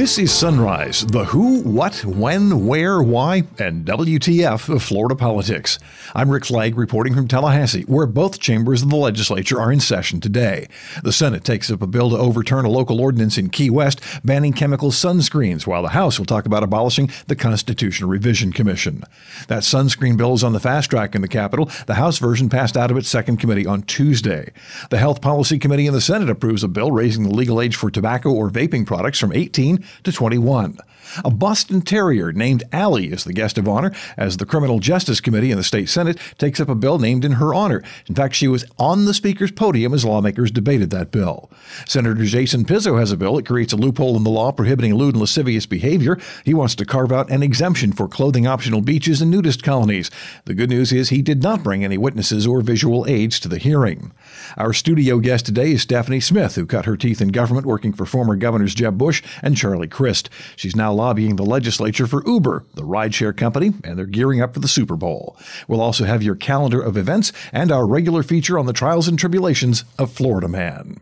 This is Sunrise, the who, what, when, where, why, and WTF of Florida politics. I'm Rick Flagg reporting from Tallahassee, where both chambers of the legislature are in session today. The Senate takes up a bill to overturn a local ordinance in Key West banning chemical sunscreens, while the House will talk about abolishing the Constitutional Revision Commission. That sunscreen bill is on the fast track in the Capitol. The House version passed out of its second committee on Tuesday. The Health Policy Committee in the Senate approves a bill raising the legal age for tobacco or vaping products from 18 to 21. A Boston Terrier named Allie is the guest of honor as the Criminal Justice Committee in the state Senate takes up a bill named in her honor. In fact, she was on the Speaker's podium as lawmakers debated that bill. Senator Jason Pizzo has a bill that creates a loophole in the law prohibiting lewd and lascivious behavior. He wants to carve out an exemption for clothing optional beaches and nudist colonies. The good news is he did not bring any witnesses or visual aids to the hearing. Our studio guest today is Stephanie Smith, who cut her teeth in government working for former governors Jeb Bush and Charlie Crist. She's now lobbying the legislature for Uber, the rideshare company, and they're gearing up for the Super Bowl. We'll also have your calendar of events and our regular feature on the trials and tribulations of Florida Man.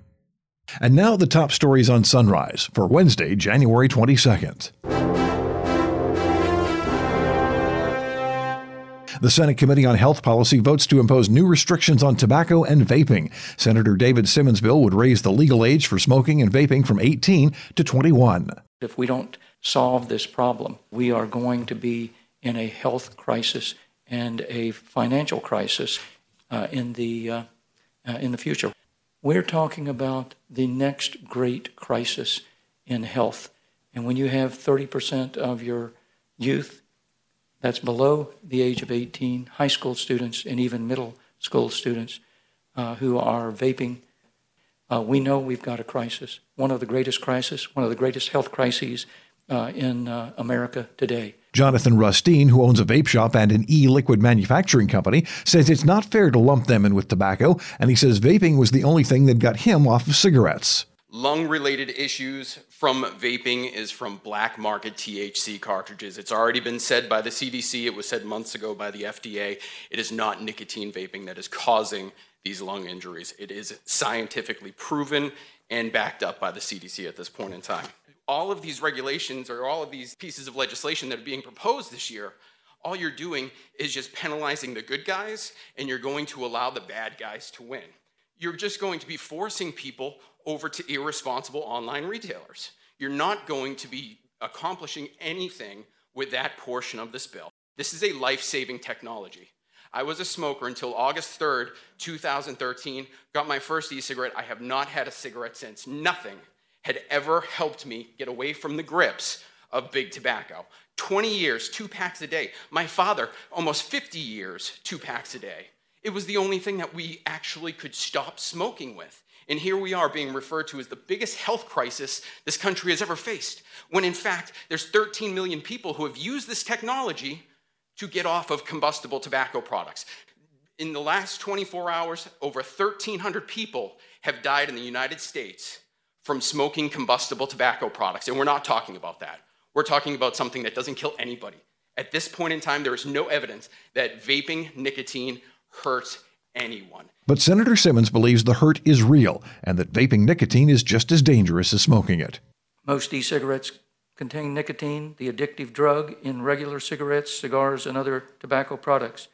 And now the top stories on Sunrise for Wednesday, January 22nd. The Senate Committee on Health Policy votes to impose new restrictions on tobacco and vaping. Senator David Simmons' bill would raise the legal age for smoking and vaping from 18 to 21. If we don't solve this problem, we are going to be in a health crisis and a financial crisis uh, in the uh, uh, in the future. We're talking about the next great crisis in health, and when you have 30% of your youth that's below the age of 18, high school students, and even middle school students uh, who are vaping. Uh, we know we've got a crisis, one of the greatest crises, one of the greatest health crises uh, in uh, America today. Jonathan Rustine, who owns a vape shop and an e liquid manufacturing company, says it's not fair to lump them in with tobacco, and he says vaping was the only thing that got him off of cigarettes. Lung related issues from vaping is from black market THC cartridges. It's already been said by the CDC, it was said months ago by the FDA. It is not nicotine vaping that is causing these lung injuries. It is scientifically proven and backed up by the CDC at this point in time. All of these regulations or all of these pieces of legislation that are being proposed this year all you're doing is just penalizing the good guys and you're going to allow the bad guys to win. You're just going to be forcing people over to irresponsible online retailers. You're not going to be accomplishing anything with that portion of this bill. This is a life saving technology. I was a smoker until August 3rd, 2013, got my first e cigarette. I have not had a cigarette since. Nothing had ever helped me get away from the grips of big tobacco. 20 years, two packs a day. My father, almost 50 years, two packs a day. It was the only thing that we actually could stop smoking with. And here we are being referred to as the biggest health crisis this country has ever faced, when in fact, there's 13 million people who have used this technology to get off of combustible tobacco products. In the last 24 hours, over 1,300 people have died in the United States from smoking combustible tobacco products. And we're not talking about that. We're talking about something that doesn't kill anybody. At this point in time, there is no evidence that vaping nicotine hurts anyone. But Senator Simmons believes the hurt is real and that vaping nicotine is just as dangerous as smoking it. Most e cigarettes contain nicotine, the addictive drug in regular cigarettes, cigars, and other tobacco products.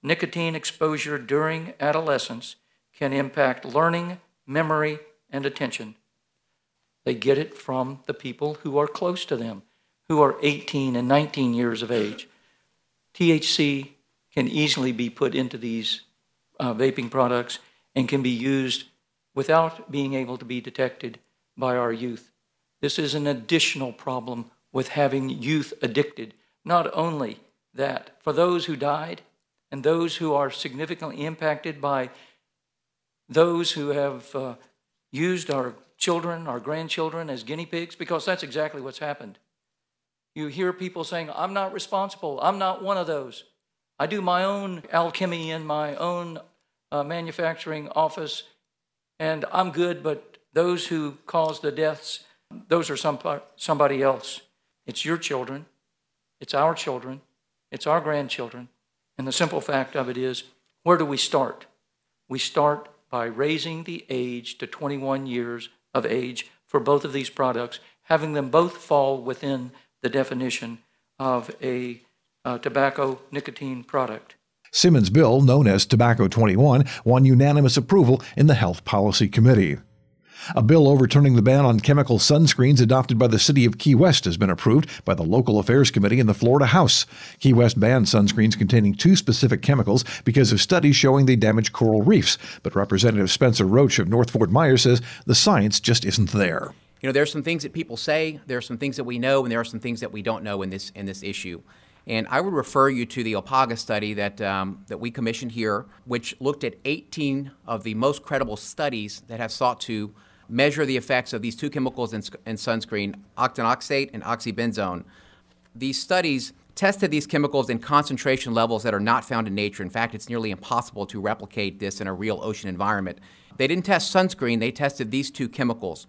Nicotine exposure during adolescence can impact learning, memory, and attention. They get it from the people who are close to them, who are 18 and 19 years of age. THC can easily be put into these uh, vaping products and can be used without being able to be detected by our youth. This is an additional problem with having youth addicted. Not only that, for those who died and those who are significantly impacted by those who have uh, used our children, our grandchildren as guinea pigs, because that's exactly what's happened. You hear people saying, I'm not responsible, I'm not one of those. I do my own alchemy in my own uh, manufacturing office, and I'm good, but those who cause the deaths, those are some, somebody else. It's your children, it's our children, it's our grandchildren. And the simple fact of it is, where do we start? We start by raising the age to 21 years of age for both of these products, having them both fall within the definition of a uh, tobacco nicotine product. Simmons' bill, known as Tobacco 21, won unanimous approval in the Health Policy Committee. A bill overturning the ban on chemical sunscreens adopted by the city of Key West has been approved by the Local Affairs Committee in the Florida House. Key West banned sunscreens containing two specific chemicals because of studies showing they damage coral reefs, but Representative Spencer Roach of North Fort Myers says the science just isn't there. You know, there's some things that people say, there are some things that we know, and there are some things that we don't know in this in this issue. And I would refer you to the OPPAGA study that, um, that we commissioned here, which looked at 18 of the most credible studies that have sought to measure the effects of these two chemicals in, in sunscreen, octinoxate and oxybenzone. These studies tested these chemicals in concentration levels that are not found in nature. In fact, it's nearly impossible to replicate this in a real ocean environment. They didn't test sunscreen, they tested these two chemicals.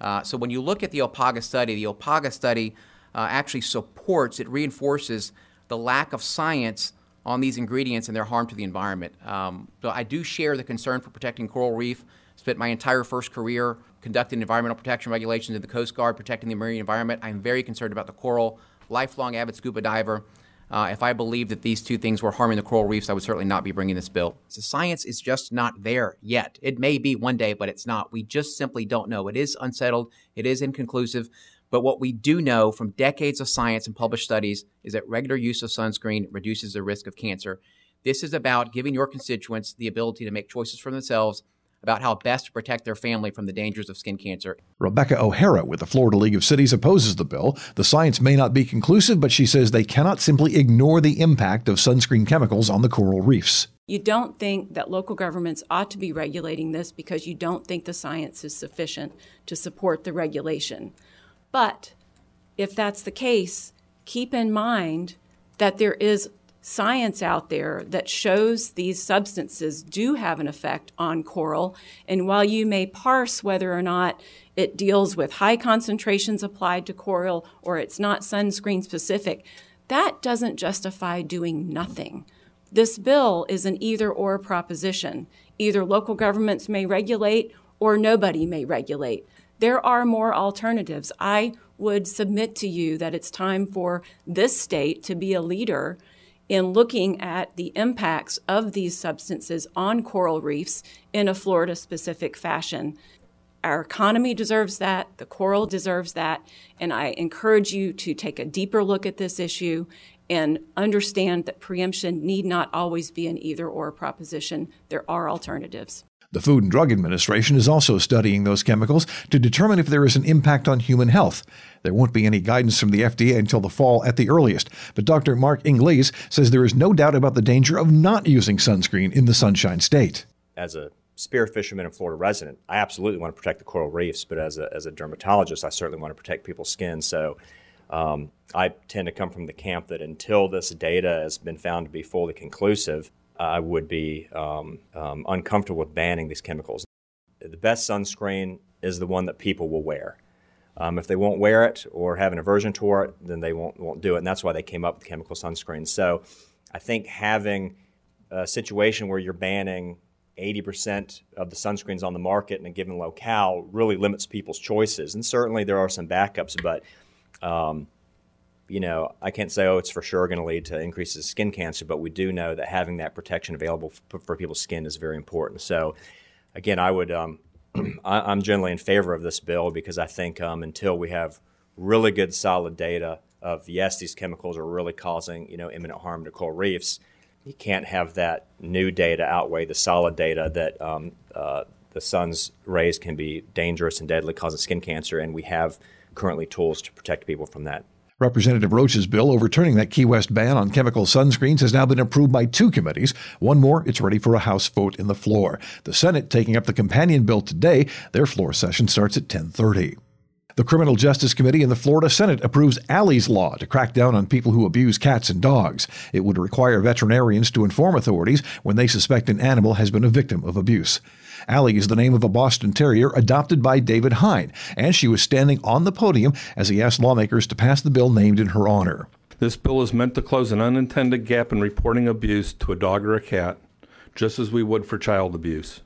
Uh, so when you look at the OPPAGA study, the OPPAGA study uh, actually supports, it reinforces the lack of science on these ingredients and their harm to the environment. Um, so I do share the concern for protecting coral reef. Spent my entire first career conducting environmental protection regulations in the Coast Guard, protecting the marine environment. I'm very concerned about the coral. Lifelong avid scuba diver. Uh, if I believed that these two things were harming the coral reefs, I would certainly not be bringing this bill. The science is just not there yet. It may be one day, but it's not. We just simply don't know. It is unsettled. It is inconclusive. But what we do know from decades of science and published studies is that regular use of sunscreen reduces the risk of cancer. This is about giving your constituents the ability to make choices for themselves about how best to protect their family from the dangers of skin cancer. Rebecca O'Hara with the Florida League of Cities opposes the bill. The science may not be conclusive, but she says they cannot simply ignore the impact of sunscreen chemicals on the coral reefs. You don't think that local governments ought to be regulating this because you don't think the science is sufficient to support the regulation. But if that's the case, keep in mind that there is science out there that shows these substances do have an effect on coral. And while you may parse whether or not it deals with high concentrations applied to coral or it's not sunscreen specific, that doesn't justify doing nothing. This bill is an either or proposition. Either local governments may regulate or nobody may regulate. There are more alternatives. I would submit to you that it's time for this state to be a leader in looking at the impacts of these substances on coral reefs in a Florida specific fashion. Our economy deserves that, the coral deserves that, and I encourage you to take a deeper look at this issue and understand that preemption need not always be an either or proposition. There are alternatives. The Food and Drug Administration is also studying those chemicals to determine if there is an impact on human health. There won't be any guidance from the FDA until the fall at the earliest, but Dr. Mark Inglis says there is no doubt about the danger of not using sunscreen in the Sunshine State. As a spear fisherman and Florida resident, I absolutely want to protect the coral reefs, but as a, as a dermatologist, I certainly want to protect people's skin. So um, I tend to come from the camp that until this data has been found to be fully conclusive, I would be um, um, uncomfortable with banning these chemicals. The best sunscreen is the one that people will wear. Um, if they won't wear it or have an aversion to it, then they won't, won't do it. And that's why they came up with chemical sunscreen. So I think having a situation where you're banning 80% of the sunscreens on the market in a given locale really limits people's choices. And certainly there are some backups, but um, you know, I can't say, oh, it's for sure going to lead to increases in skin cancer, but we do know that having that protection available for, for people's skin is very important. So, again, I would, um, I, am generally in favor of this bill because I think um, until we have really good, solid data of yes, these chemicals are really causing, you know, imminent harm to coral reefs, you can't have that new data outweigh the solid data that um, uh, the sun's rays can be dangerous and deadly, causing skin cancer, and we have currently tools to protect people from that. Representative Roach's bill overturning that Key West ban on chemical sunscreens has now been approved by two committees. One more, it's ready for a House vote in the floor. The Senate taking up the companion bill today. Their floor session starts at 1030. The Criminal Justice Committee in the Florida Senate approves Allie's Law to crack down on people who abuse cats and dogs. It would require veterinarians to inform authorities when they suspect an animal has been a victim of abuse. Allie is the name of a Boston Terrier adopted by David Hine, and she was standing on the podium as he asked lawmakers to pass the bill named in her honor. This bill is meant to close an unintended gap in reporting abuse to a dog or a cat, just as we would for child abuse.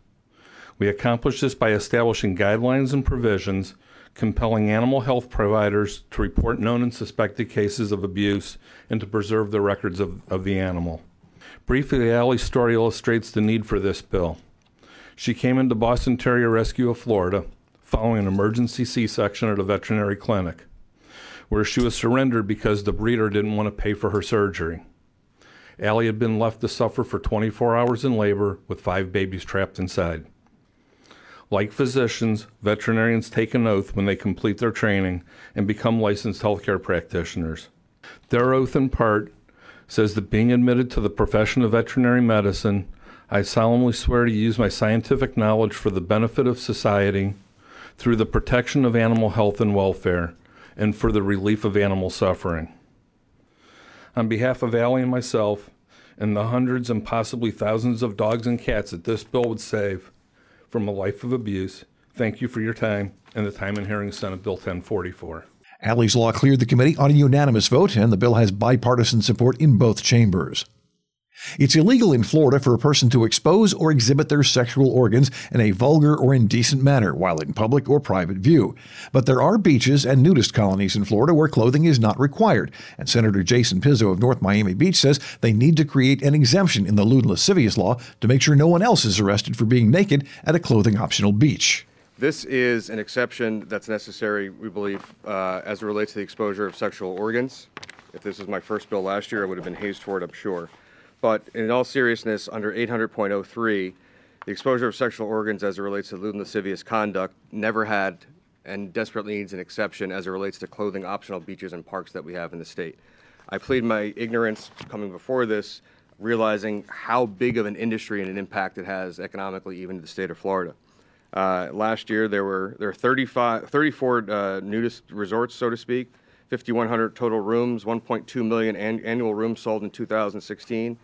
We accomplish this by establishing guidelines and provisions compelling animal health providers to report known and suspected cases of abuse and to preserve the records of, of the animal. Briefly, Allie's story illustrates the need for this bill. She came into Boston Terrier Rescue of Florida following an emergency C section at a veterinary clinic, where she was surrendered because the breeder didn't want to pay for her surgery. Allie had been left to suffer for 24 hours in labor with five babies trapped inside. Like physicians, veterinarians take an oath when they complete their training and become licensed healthcare practitioners. Their oath, in part, says that being admitted to the profession of veterinary medicine, I solemnly swear to use my scientific knowledge for the benefit of society through the protection of animal health and welfare and for the relief of animal suffering. On behalf of Allie and myself, and the hundreds and possibly thousands of dogs and cats that this bill would save, from a life of abuse. Thank you for your time and the time and hearing Senate Bill 1044. Allie's Law cleared the committee on a unanimous vote, and the bill has bipartisan support in both chambers. It's illegal in Florida for a person to expose or exhibit their sexual organs in a vulgar or indecent manner while in public or private view. But there are beaches and nudist colonies in Florida where clothing is not required, and Senator Jason Pizzo of North Miami Beach says they need to create an exemption in the lewd lascivious law to make sure no one else is arrested for being naked at a clothing optional beach. This is an exception that's necessary, we believe, uh, as it relates to the exposure of sexual organs. If this was my first bill last year, I would have been hazed for it, I'm sure. But in all seriousness, under 800.03, the exposure of sexual organs as it relates to lewd and lascivious conduct never had and desperately needs an exception as it relates to clothing optional beaches and parks that we have in the state. I plead my ignorance coming before this, realizing how big of an industry and an impact it has economically, even to the state of Florida. Uh, last year, there were there were 35, 34 uh, nudist resorts, so to speak, 5,100 total rooms, 1.2 million an- annual rooms sold in 2016,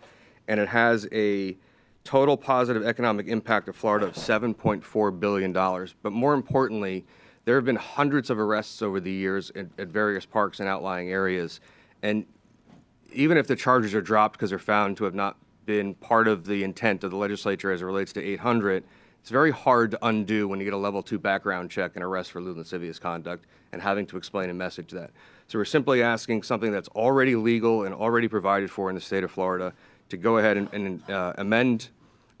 and it has a total positive economic impact of Florida of 7.4 billion dollars. But more importantly, there have been hundreds of arrests over the years at, at various parks and outlying areas, and even if the charges are dropped because they're found to have not been part of the intent of the legislature as it relates to 800, it's very hard to undo when you get a level two background check and arrest for lewd and lascivious conduct and having to explain and message that. So we're simply asking something that's already legal and already provided for in the state of Florida to go ahead and, and uh, amend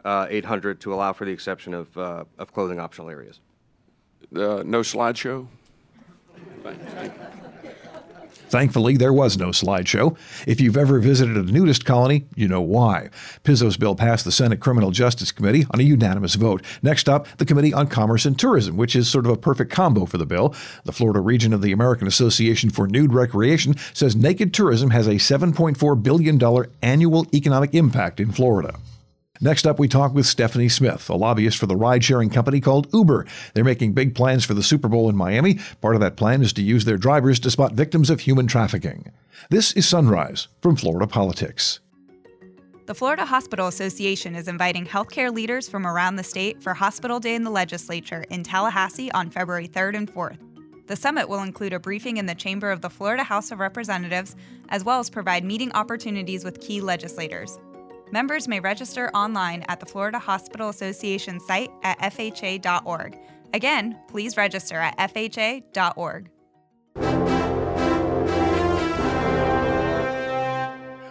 uh, 800 to allow for the exception of, uh, of clothing optional areas. Uh, no slideshow? Thankfully, there was no slideshow. If you've ever visited a nudist colony, you know why. Pizzo's bill passed the Senate Criminal Justice Committee on a unanimous vote. Next up, the Committee on Commerce and Tourism, which is sort of a perfect combo for the bill. The Florida region of the American Association for Nude Recreation says naked tourism has a $7.4 billion annual economic impact in Florida. Next up, we talk with Stephanie Smith, a lobbyist for the ride sharing company called Uber. They're making big plans for the Super Bowl in Miami. Part of that plan is to use their drivers to spot victims of human trafficking. This is Sunrise from Florida Politics. The Florida Hospital Association is inviting healthcare leaders from around the state for Hospital Day in the Legislature in Tallahassee on February 3rd and 4th. The summit will include a briefing in the chamber of the Florida House of Representatives, as well as provide meeting opportunities with key legislators. Members may register online at the Florida Hospital Association site at FHA.org. Again, please register at FHA.org.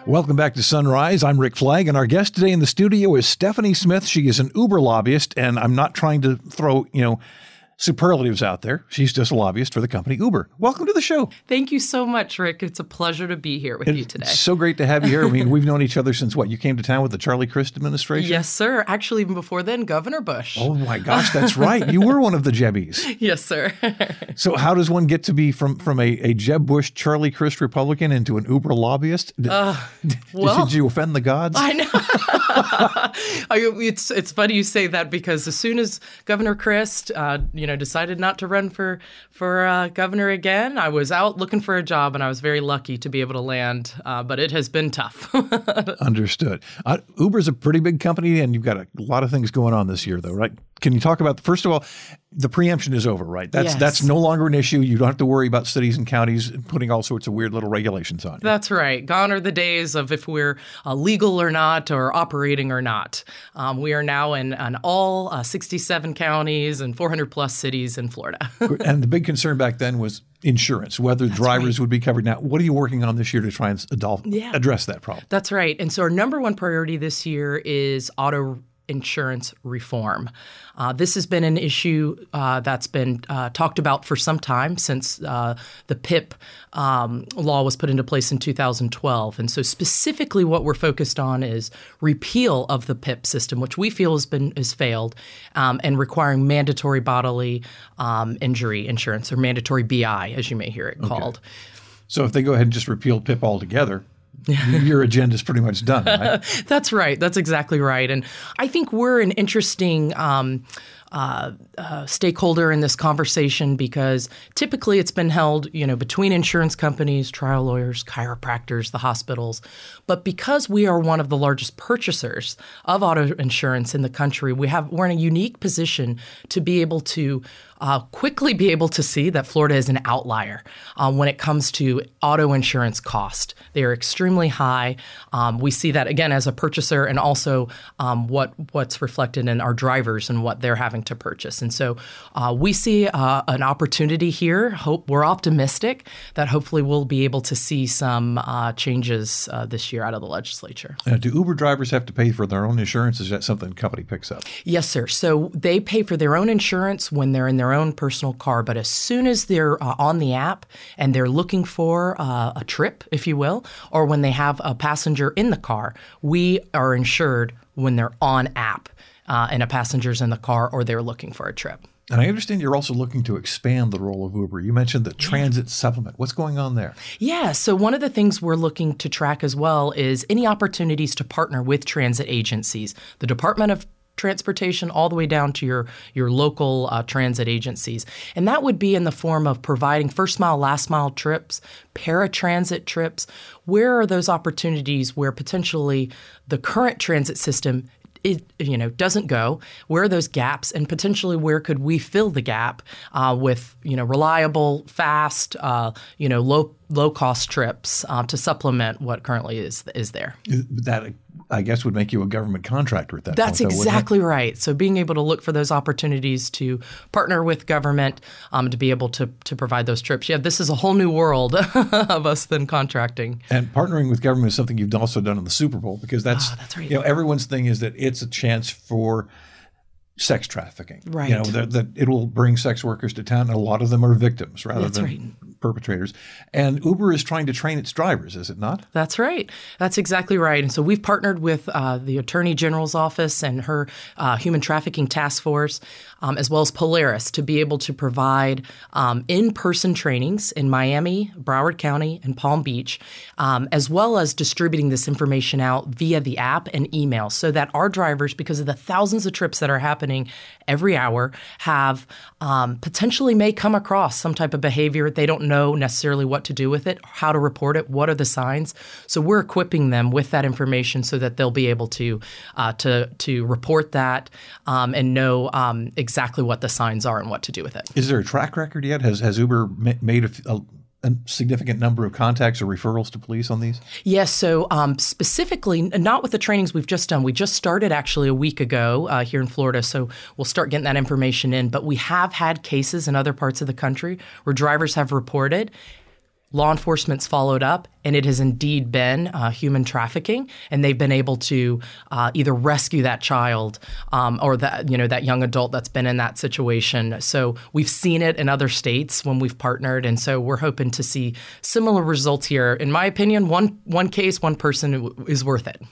Welcome back to Sunrise. I'm Rick Flagg, and our guest today in the studio is Stephanie Smith. She is an Uber lobbyist, and I'm not trying to throw, you know, superlatives out there. She's just a lobbyist for the company Uber. Welcome to the show. Thank you so much, Rick. It's a pleasure to be here with it's you today. So great to have you here. I mean, we've known each other since what? You came to town with the Charlie Crist administration? Yes, sir. Actually, even before then, Governor Bush. Oh my gosh, that's right. You were one of the Jebbies. yes, sir. so how does one get to be from from a, a Jeb Bush, Charlie Crist Republican into an Uber lobbyist? Did, uh, well, did you offend the gods? I know. it's it's funny you say that because as soon as Governor Crist, uh, you know, decided not to run for for uh, governor again. I was out looking for a job, and I was very lucky to be able to land. Uh, but it has been tough. Understood. Uh, Uber's a pretty big company, and you've got a lot of things going on this year, though, right? Can you talk about first of all? The preemption is over, right? That's Yes. that's no longer an issue. You don't have to worry about cities and counties putting all sorts of weird little regulations on you. That's right. Gone are the days of if we're uh, legal or not or operating or not. Um, we are now in, in all uh, 67 counties and 400 plus cities in Florida. and the big concern back then was insurance, whether drivers would be covered. Now, what are you working on this year to try and adol- Yeah. address that problem? That's right. And so our number one priority this year is auto insurance reform. Uh, this has been an issue uh, that's been uh, talked about for some time since uh, the PIP um, law was put into place in 2012. And so specifically what we're focused on is repeal of the PIP system, which we feel has been has failed, um, and requiring mandatory bodily um, injury insurance or mandatory BI, as you may hear it called. So if they go ahead and just repeal PIP altogether, your agenda's pretty much done, right? That's right. That's exactly right. And I think we're an interesting um, uh, uh, stakeholder in this conversation because typically it's been held, you know, between insurance companies, trial lawyers, chiropractors, the hospitals. But because we are one of the largest purchasers of auto insurance in the country, we have we're in a unique position to be able to uh, quickly be able to see that Florida is an outlier um, when it comes to auto insurance cost. They are extremely high. Um, we see that again as a purchaser, and also um, what what's reflected in our drivers and what they're having to purchase. And so uh, we see uh, an opportunity here. Hope we're optimistic that hopefully we'll be able to see some uh, changes uh, this year out of the legislature. Now, do Uber drivers have to pay for their own insurance? Is that something the company picks up? Yes, sir. So they pay for their own insurance when they're in their own personal car, but as soon as they're uh, on the app and they're looking for uh, a trip, if you will, or when they have a passenger in the car, we are insured when they're on app uh, and a passenger's in the car or they're looking for a trip. And I understand you're also looking to expand the role of Uber. You mentioned the transit supplement. What's going on there? Yeah, so one of the things we're looking to track as well is any opportunities to partner with transit agencies, the Department of transportation all the way down to your your local uh, transit agencies and that would be in the form of providing first mile last mile trips paratransit trips where are those opportunities where potentially the current transit system it you know doesn't go where are those gaps? And potentially where could we fill the gap uh, with you know reliable fast uh, you know low low cost trips uh, to supplement what currently is is there? That, I guess, would make you a government contractor at that that's point. though, exactly right. So being able to look for those opportunities to partner with government um, to be able to to provide those trips. Yeah, this is a whole new world of us than contracting. And partnering with government is something you've also done in the Super Bowl because that's, Ah, that's right. you know everyone's thing is that it's a chance for sex trafficking. Right. You know that, that it will bring sex workers to town, and a lot of them are victims rather That's than right. perpetrators. And Uber is trying to train its drivers, is it not? That's right. That's exactly right. And so we've partnered with uh, the Attorney General's office and her uh, Human Trafficking Task Force, um, as well as Polaris, to be able to provide um, in person trainings in Miami, Broward County, and Palm Beach, um, as well as distributing this information out via the app and email so that our drivers, because of the thousands of trips that are happening every hour, have um, potentially may come across some type of behavior. They don't know necessarily what to do with it, how to report it, what are the signs. So we're equipping them with that information so that they'll be able to uh, to to report that um, and know um, exactly what the signs are and what to do with it. Is there a track record yet? Has has Uber ma- made a, a- a significant number of contacts or referrals to police on these? Yes, so um, specifically, not with the trainings we've just done. We just started actually a week ago uh, here in Florida, so we'll start getting that information in. But we have had cases in other parts of the country where drivers have reported. Law enforcement's followed up, and it has indeed been uh, human trafficking, and they've been able to uh, either rescue that child um, or that you know that young adult that's been in that situation. So we've seen it in other states when we've partnered, and so we're hoping to see similar results here. In my opinion, one one case, one person is worth it.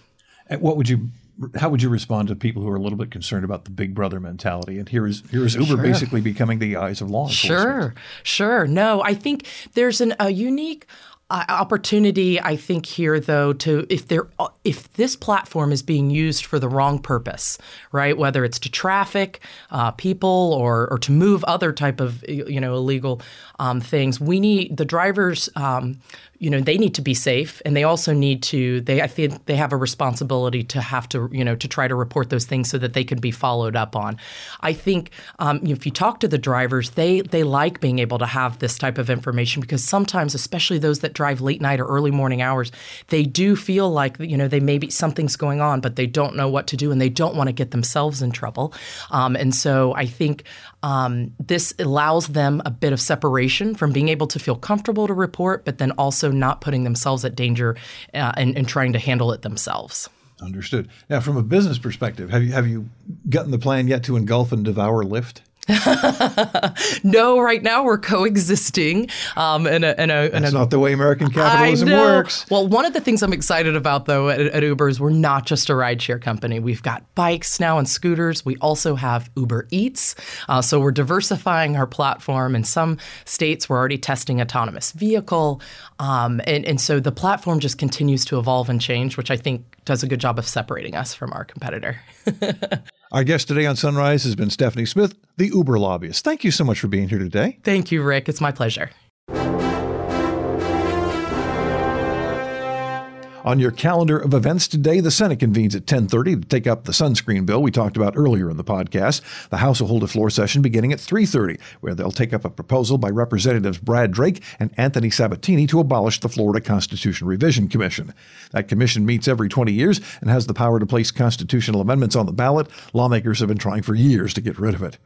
What would you? How would you respond to people who are a little bit concerned about the Big Brother mentality? And here is here is Uber Sure. basically becoming the eyes of law enforcement. Sure, sure. No, I think there's an, a unique uh, opportunity i think here though to if there if this platform is being used for the wrong purpose right whether it's to traffic uh, people or or to move other type of you know illegal um, things we need the drivers um, you know they need to be safe and they also need to they I think they have a responsibility to have to you know to try to report those things so that they can be followed up on. I think um, if you talk to the drivers, they they like being able to have this type of information because sometimes, especially those that drive late night or early morning hours, they do feel like you know they maybe something's going on, but they don't know what to do and they don't want to get themselves in trouble. Um, and so I think um, this allows them a bit of separation from being able to feel comfortable to report, but then also not putting themselves at danger uh, and, and trying to handle it themselves. Understood. Now, from a business perspective, have you have you gotten the plan yet to engulf and devour Lyft? no, right now we're coexisting. Um, in a, in a, That's a, not the way American capitalism works. Well, one of the things I'm excited about, though, at, at, Uber is we're not just a rideshare company. We've got bikes now and scooters. We also have Uber Eats. Uh, so we're diversifying our platform. In some states, we're already testing autonomous vehicle. Um, and, and so the platform just continues to evolve and change, which I think does a good job of separating us from our competitor. Our guest today on Sunrise has been Stephanie Smith, the Uber lobbyist. Thank you so much for being here today. Thank you, Rick. It's my pleasure. On your calendar of events today, the Senate convenes at 10:30 to take up the sunscreen bill we talked about earlier in the podcast. The House will hold a floor session beginning at 3:30, where they'll take up a proposal by Representatives Brad Drake and Anthony Sabatini to abolish the Florida Constitution Revision Commission. That commission meets every 20 years and has the power to place constitutional amendments on the ballot. Lawmakers have been trying for years to get rid of it.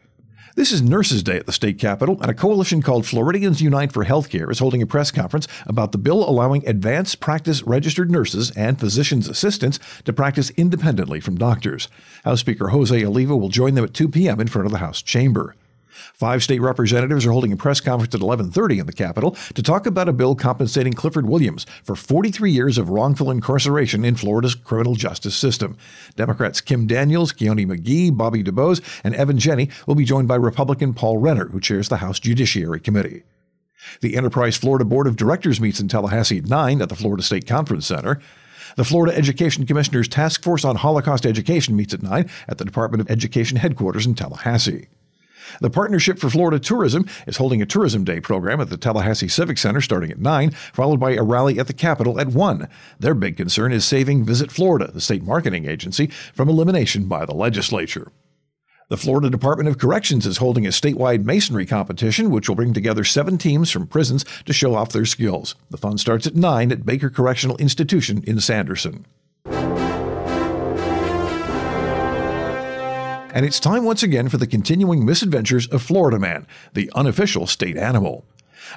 This is Nurses Day at the state capitol, and a coalition called Floridians Unite for Healthcare is holding a press conference about the bill allowing advanced practice registered nurses and physician's assistants to practice independently from doctors. House Speaker Jose Oliva will join them at 2 p.m. in front of the House chamber. Five state representatives are holding a press conference at 11:30 in the Capitol to talk about a bill compensating Clifford Williams for 43 years of wrongful incarceration in Florida's criminal justice system. Democrats Kim Daniels, Kionne McGee, Bobby DuBose, and Evan Jenne will be joined by Republican Paul Renner, who chairs the House Judiciary Committee. The Enterprise Florida Board of Directors meets in Tallahassee at 9 at the Florida State Conference Center. The Florida Education Commissioner's Task Force on Holocaust Education meets at 9 at the Department of Education headquarters in Tallahassee. The Partnership for Florida Tourism is holding a Tourism Day program at the Tallahassee Civic Center starting at 9, followed by a rally at the Capitol at 1. Their big concern is saving Visit Florida, the state marketing agency, from elimination by the legislature. The Florida Department of Corrections is holding a statewide masonry competition, which will bring together seven teams from prisons to show off their skills. The fun starts at 9 at Baker Correctional Institution in Sanderson. And it's time once again for the continuing misadventures of Florida Man, the unofficial state animal.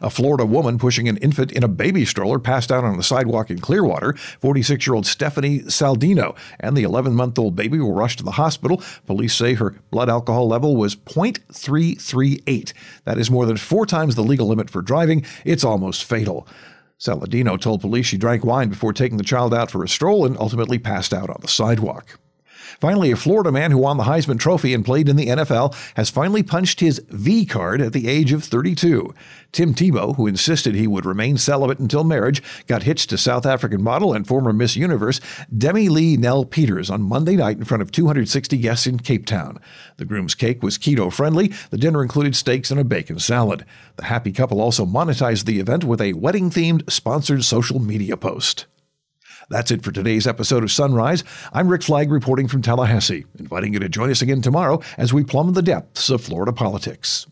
A Florida woman pushing an infant in a baby stroller passed out on the sidewalk in Clearwater. 46 year old Stephanie Saladino and the 11 month old baby were rushed to the hospital. Police say her blood alcohol level was 0.338. That is more than four times the legal limit for driving. It's almost fatal. Saladino told police she drank wine before taking the child out for a stroll and ultimately passed out on the sidewalk. Finally, a Florida man who won the Heisman Trophy and played in the NFL has finally punched his V card at the age of 32. Tim Tebow, who insisted he would remain celibate until marriage, got hitched to South African model and former Miss Universe Demi-Leigh Nel-Peters on Monday night in front of 260 guests in Cape Town. The groom's cake was keto friendly. The dinner included steaks and a bacon salad. The happy couple also monetized the event with a wedding themed sponsored social media post. That's it for today's episode of Sunrise. I'm Rick Flagg reporting from Tallahassee, inviting you to join us again tomorrow as we plumb the depths of Florida politics.